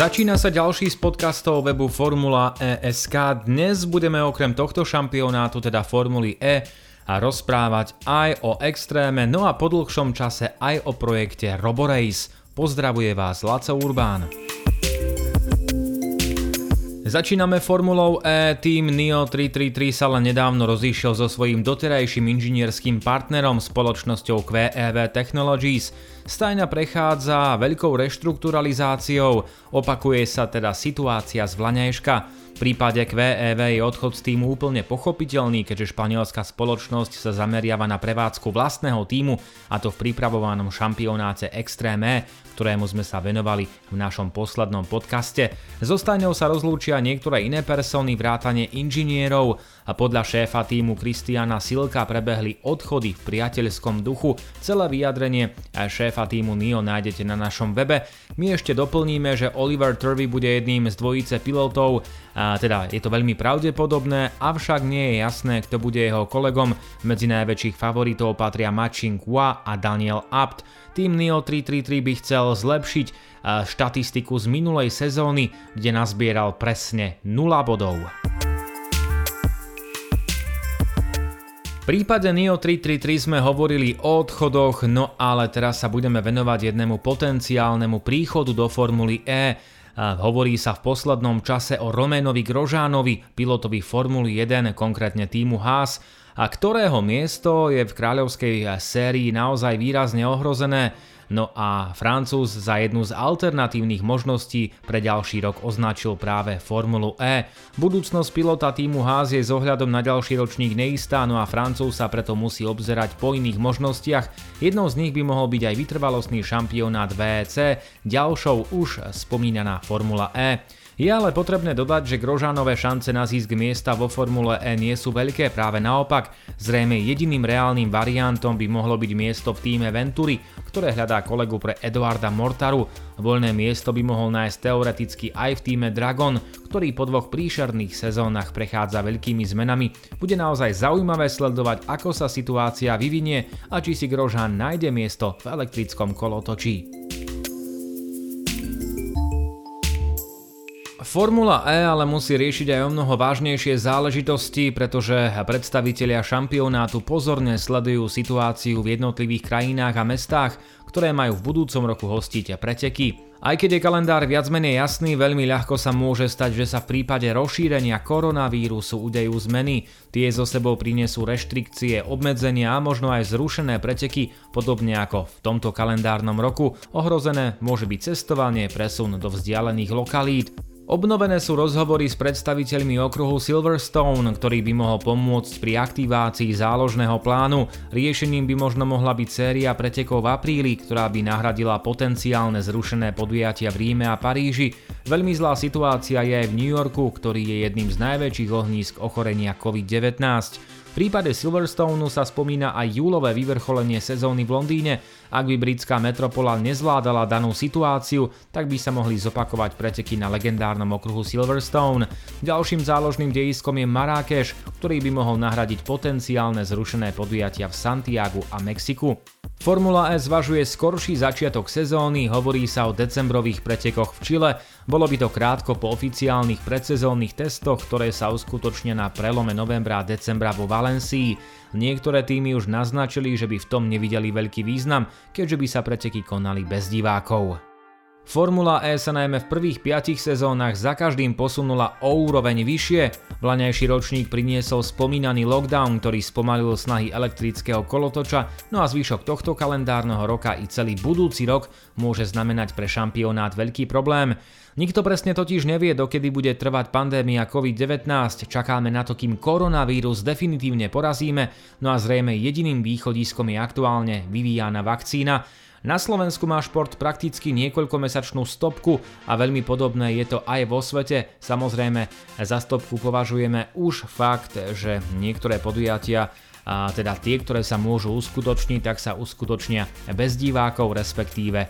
Začína sa ďalší z podcastov webu Formula ESK. Dnes budeme okrem tohto šampionátu, teda Formuly E, a rozprávať aj o extréme, no a po dlhšom čase aj o projekte Roborace. Pozdravuje vás Laco Urbán. Začíname formulou E, tým NIO 333 sa len nedávno rozíšiel so svojím doterajším inžinierským partnerom spoločnosťou QEV Technologies. Stajna prechádza veľkou reštrukturalizáciou, opakuje sa teda situácia z Vlaňajška. V prípade QEV je odchod z týmu úplne pochopiteľný, keďže španielská spoločnosť sa zameriava na prevádzku vlastného týmu a to v pripravovanom šampionáte Extreme, ktorému sme sa venovali v našom poslednom podcaste. So stajňou sa rozlúčia niektoré iné persony, vrátane inžinierov a podľa šéfa týmu Kristiana Silka prebehli odchody v priateľskom duchu. Celé vyjadrenie šéfa týmu NIO nájdete na našom webe. My ešte doplníme, že Oliver Turvey bude jedným z dvojice pilotov, a teda je to veľmi pravdepodobné, avšak nie je jasné, kto bude jeho kolegom. Medzi najväčších favoritov patria Machin Kua a Daniel Abt. Tým Neo 333 by chcel zlepšiť štatistiku z minulej sezóny, kde nazbieral presne 0 bodov. V prípade Neo 333 sme hovorili o odchodoch, no ale teraz sa budeme venovať jednému potenciálnemu príchodu do Formuly E. Hovorí sa v poslednom čase o Roménovi Grožánovi, pilotovi Formuly 1, konkrétne týmu Haas, a ktorého miesto je v kráľovskej sérii naozaj výrazne ohrozené. No a Francúz za jednu z alternatívnych možností pre ďalší rok označil práve Formulu E. Budúcnosť pilota týmu Haas je s ohľadom na ďalší ročník neistá, no a Francúz sa preto musí obzerať po iných možnostiach. Jednou z nich by mohol byť aj vytrvalostný šampionát VEC, ďalšou už spomínaná Formula E. Je ale potrebné dodať, že Grožánové šance na získ miesta vo Formule E nie sú veľké, práve naopak. Zrejme jediným reálnym variantom by mohlo byť miesto v týme Venturi, ktoré hľadá kolegu pre Eduarda Mortaru. Voľné miesto by mohol nájsť teoreticky aj v týme Dragon, ktorý po dvoch príšerných sezónach prechádza veľkými zmenami. Bude naozaj zaujímavé sledovať, ako sa situácia vyvinie a či si Grožán nájde miesto v elektrickom kolotočí. Formula E ale musí riešiť aj o mnoho vážnejšie záležitosti, pretože predstavitelia šampionátu pozorne sledujú situáciu v jednotlivých krajinách a mestách, ktoré majú v budúcom roku hostiť preteky. Aj keď je kalendár viac menej jasný, veľmi ľahko sa môže stať, že sa v prípade rozšírenia koronavírusu udejú zmeny. Tie zo sebou prinesú reštrikcie, obmedzenia a možno aj zrušené preteky, podobne ako v tomto kalendárnom roku. Ohrozené môže byť cestovanie, presun do vzdialených lokalít. Obnovené sú rozhovory s predstaviteľmi okruhu Silverstone, ktorý by mohol pomôcť pri aktivácii záložného plánu. Riešením by možno mohla byť séria pretekov v apríli, ktorá by nahradila potenciálne zrušené podujatia v Ríme a Paríži. Veľmi zlá situácia je aj v New Yorku, ktorý je jedným z najväčších ohnízk ochorenia COVID-19. Prípade Silverstoneu sa spomína aj júlové vyvrcholenie sezóny v Londýne. Ak by britská metropola nezvládala danú situáciu, tak by sa mohli zopakovať preteky na legendárnom okruhu Silverstone. Ďalším záložným dejiskom je Marrakeš, ktorý by mohol nahradiť potenciálne zrušené podujatia v Santiagu a Mexiku. Formula E zvažuje skorší začiatok sezóny, hovorí sa o decembrových pretekoch v Čile, bolo by to krátko po oficiálnych predsezónnych testoch, ktoré sa uskutočnia na prelome novembra a decembra vo Valencii. Niektoré týmy už naznačili, že by v tom nevideli veľký význam, keďže by sa preteky konali bez divákov. Formula E sa najmä v prvých 5 sezónach za každým posunula o úroveň vyššie. Vlaňajší ročník priniesol spomínaný lockdown, ktorý spomalil snahy elektrického kolotoča, no a zvyšok tohto kalendárneho roka i celý budúci rok môže znamenať pre šampionát veľký problém. Nikto presne totiž nevie, dokedy bude trvať pandémia COVID-19, čakáme na to, kým koronavírus definitívne porazíme, no a zrejme jediným východiskom je aktuálne vyvíjana vakcína, na Slovensku má šport prakticky niekoľkomesačnú stopku a veľmi podobné je to aj vo svete. Samozrejme, za stopku považujeme už fakt, že niektoré podujatia a teda tie, ktoré sa môžu uskutočniť, tak sa uskutočnia bez divákov, respektíve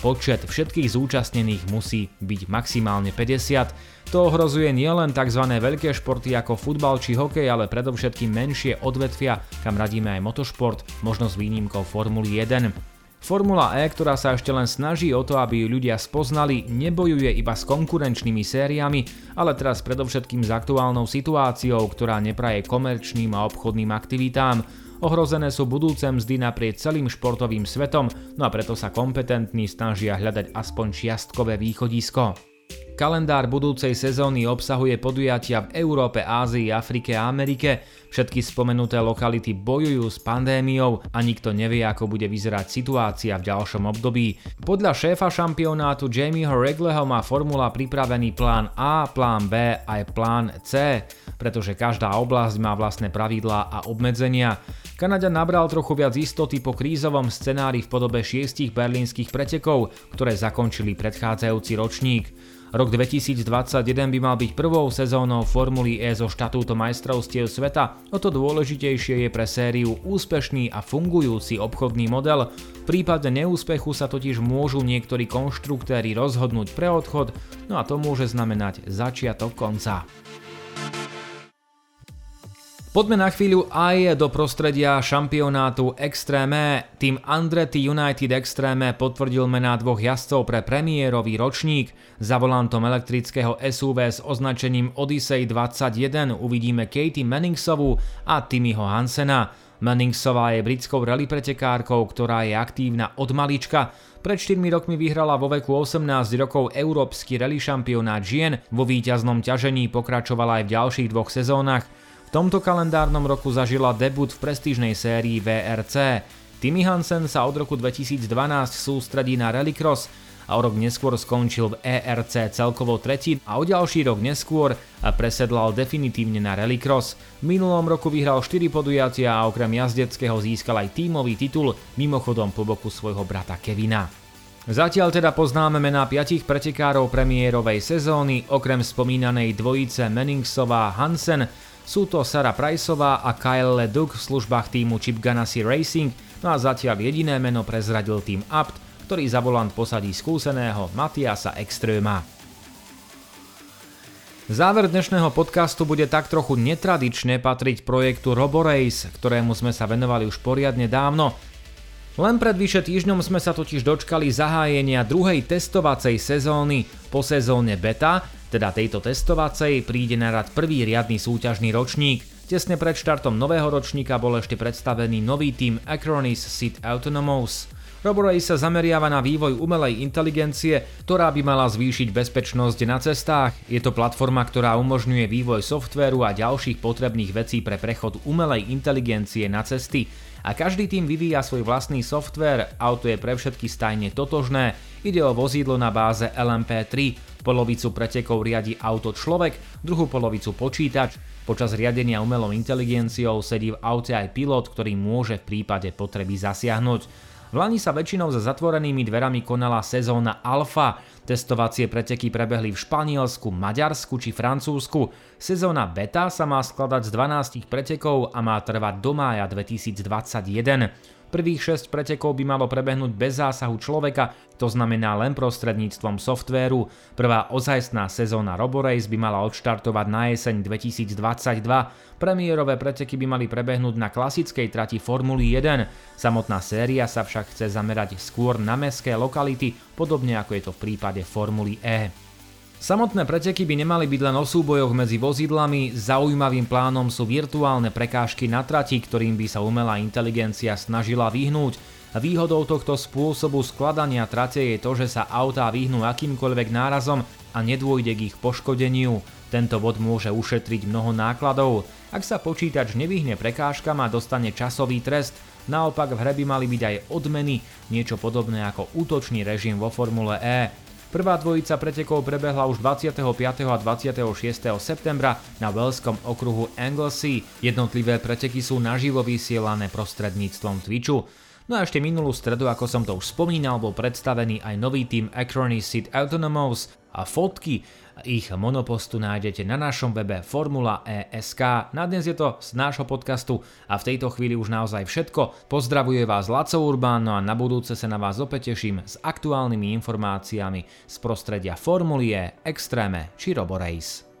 počet všetkých zúčastnených musí byť maximálne 50. To ohrozuje nielen tzv. veľké športy ako futbal či hokej, ale predovšetkým menšie odvetvia, kam radíme aj motošport, možno s výnimkou Formuly 1. Formula E, ktorá sa ešte len snaží o to, aby ju ľudia spoznali, nebojuje iba s konkurenčnými sériami, ale teraz predovšetkým s aktuálnou situáciou, ktorá nepraje komerčným a obchodným aktivitám. Ohrozené sú budúce mzdy naprieč celým športovým svetom, no a preto sa kompetentní snažia hľadať aspoň čiastkové východisko. Kalendár budúcej sezóny obsahuje podujatia v Európe, Ázii, Afrike a Amerike. Všetky spomenuté lokality bojujú s pandémiou a nikto nevie, ako bude vyzerať situácia v ďalšom období. Podľa šéfa šampionátu Jamieho Regleho má formula pripravený plán A, plán B aj plán C, pretože každá oblasť má vlastné pravidlá a obmedzenia. Kanada nabral trochu viac istoty po krízovom scenári v podobe šiestich berlínskych pretekov, ktoré zakončili predchádzajúci ročník. Rok 2021 by mal byť prvou sezónou Formuly E so štatútom majstrovstiev sveta, o to dôležitejšie je pre sériu úspešný a fungujúci obchodný model. V prípade neúspechu sa totiž môžu niektorí konštruktéri rozhodnúť pre odchod, no a to môže znamenať začiatok konca. Poďme na chvíľu aj do prostredia šampionátu Extreme. Tým Andretti United Extreme potvrdil mená dvoch jazdcov pre premiérový ročník. Za volantom elektrického SUV s označením Odyssey 21 uvidíme Katie Manningsovú a Timmyho Hansena. Manningsová je britskou rally pretekárkou, ktorá je aktívna od malička. Pred 4 rokmi vyhrala vo veku 18 rokov európsky rally šampionát žien, vo víťaznom ťažení pokračovala aj v ďalších dvoch sezónach tomto kalendárnom roku zažila debut v prestížnej sérii VRC. Timmy Hansen sa od roku 2012 sústredí na rallycross a o rok neskôr skončil v ERC celkovo tretí a o ďalší rok neskôr presedlal definitívne na rallycross. V minulom roku vyhral 4 podujatia a okrem jazdeckého získal aj tímový titul, mimochodom po boku svojho brata Kevina. Zatiaľ teda poznáme mená piatich pretekárov premiérovej sezóny, okrem spomínanej dvojice Menningsová Hansen, sú to Sara Priceová a Kyle LeDuc v službách týmu Chip Ganassi Racing, no a zatiaľ jediné meno prezradil tým Apt, ktorý za volant posadí skúseného Matiasa Extrema. Záver dnešného podcastu bude tak trochu netradične patriť projektu RoboRace, ktorému sme sa venovali už poriadne dávno. Len pred vyše týždňom sme sa totiž dočkali zahájenia druhej testovacej sezóny po sezóne beta, teda tejto testovacej, príde na rad prvý riadny súťažný ročník. Tesne pred štartom nového ročníka bol ešte predstavený nový tým Acronis Seat Autonomous. Roborace sa zameriava na vývoj umelej inteligencie, ktorá by mala zvýšiť bezpečnosť na cestách. Je to platforma, ktorá umožňuje vývoj softvéru a ďalších potrebných vecí pre prechod umelej inteligencie na cesty. A každý tým vyvíja svoj vlastný softvér, auto je pre všetky stajne totožné, ide o vozidlo na báze LMP3, polovicu pretekov riadi auto človek, druhú polovicu počítač, počas riadenia umelou inteligenciou sedí v aute aj pilot, ktorý môže v prípade potreby zasiahnuť. V Lani sa väčšinou za zatvorenými dverami konala sezóna Alfa. Testovacie preteky prebehli v Španielsku, Maďarsku či Francúzsku. Sezóna Beta sa má skladať z 12 pretekov a má trvať do mája 2021. Prvých 6 pretekov by malo prebehnúť bez zásahu človeka, to znamená len prostredníctvom softvéru. Prvá ozajstná sezóna Roborace by mala odštartovať na jeseň 2022. Premiérové preteky by mali prebehnúť na klasickej trati Formuly 1. Samotná séria sa však chce zamerať skôr na mestské lokality, podobne ako je to v prípade Formuly E. Samotné preteky by nemali byť len o súbojoch medzi vozidlami, zaujímavým plánom sú virtuálne prekážky na trati, ktorým by sa umelá inteligencia snažila vyhnúť. Výhodou tohto spôsobu skladania trate je to, že sa autá vyhnú akýmkoľvek nárazom a nedôjde k ich poškodeniu. Tento bod môže ušetriť mnoho nákladov. Ak sa počítač nevyhne prekážkam a dostane časový trest, naopak v hre by mali byť aj odmeny, niečo podobné ako útočný režim vo Formule E. Prvá dvojica pretekov prebehla už 25. a 26. septembra na Welskom okruhu Anglesey. Jednotlivé preteky sú naživo vysielané prostredníctvom Twitchu. No a ešte minulú stredu, ako som to už spomínal, bol predstavený aj nový tým Acronis Seat Autonomous a fotky ich monopostu nájdete na našom webe Formula ESK. Na dnes je to z nášho podcastu a v tejto chvíli už naozaj všetko. Pozdravuje vás Laco Urbán no a na budúce sa na vás opäť teším s aktuálnymi informáciami z prostredia Formulie, Extreme či Roborace.